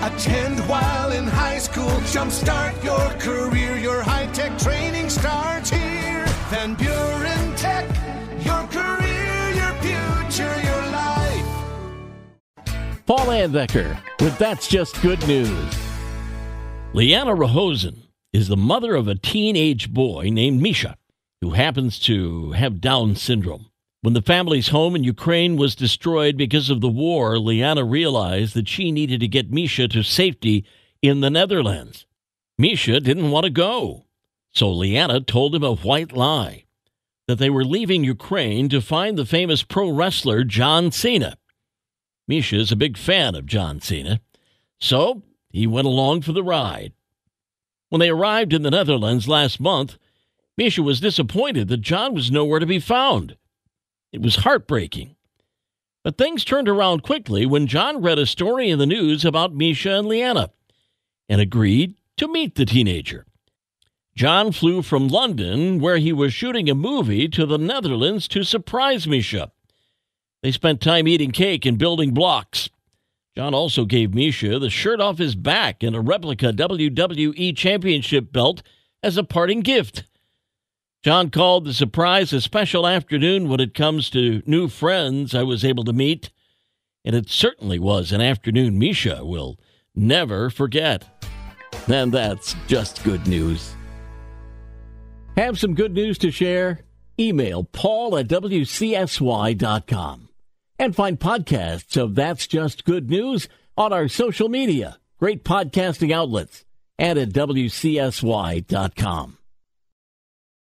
Attend while in high school. Jumpstart your career. Your high tech training starts here. Van Buren Tech. Your career, your future, your life. Paul Anbecker with That's Just Good News. Liana Rahosen is the mother of a teenage boy named Misha who happens to have Down syndrome. When the family's home in Ukraine was destroyed because of the war, Liana realized that she needed to get Misha to safety in the Netherlands. Misha didn't want to go, so Liana told him a white lie that they were leaving Ukraine to find the famous pro wrestler John Cena. Misha is a big fan of John Cena, so he went along for the ride. When they arrived in the Netherlands last month, Misha was disappointed that John was nowhere to be found. It was heartbreaking. But things turned around quickly when John read a story in the news about Misha and Liana and agreed to meet the teenager. John flew from London, where he was shooting a movie, to the Netherlands to surprise Misha. They spent time eating cake and building blocks. John also gave Misha the shirt off his back and a replica WWE Championship belt as a parting gift. John called the surprise a special afternoon when it comes to new friends I was able to meet, and it certainly was an afternoon Misha will never forget. And that's just good news. Have some good news to share? Email paul at wcsy.com and find podcasts of That's Just Good News on our social media, great podcasting outlets, and at wcsy.com.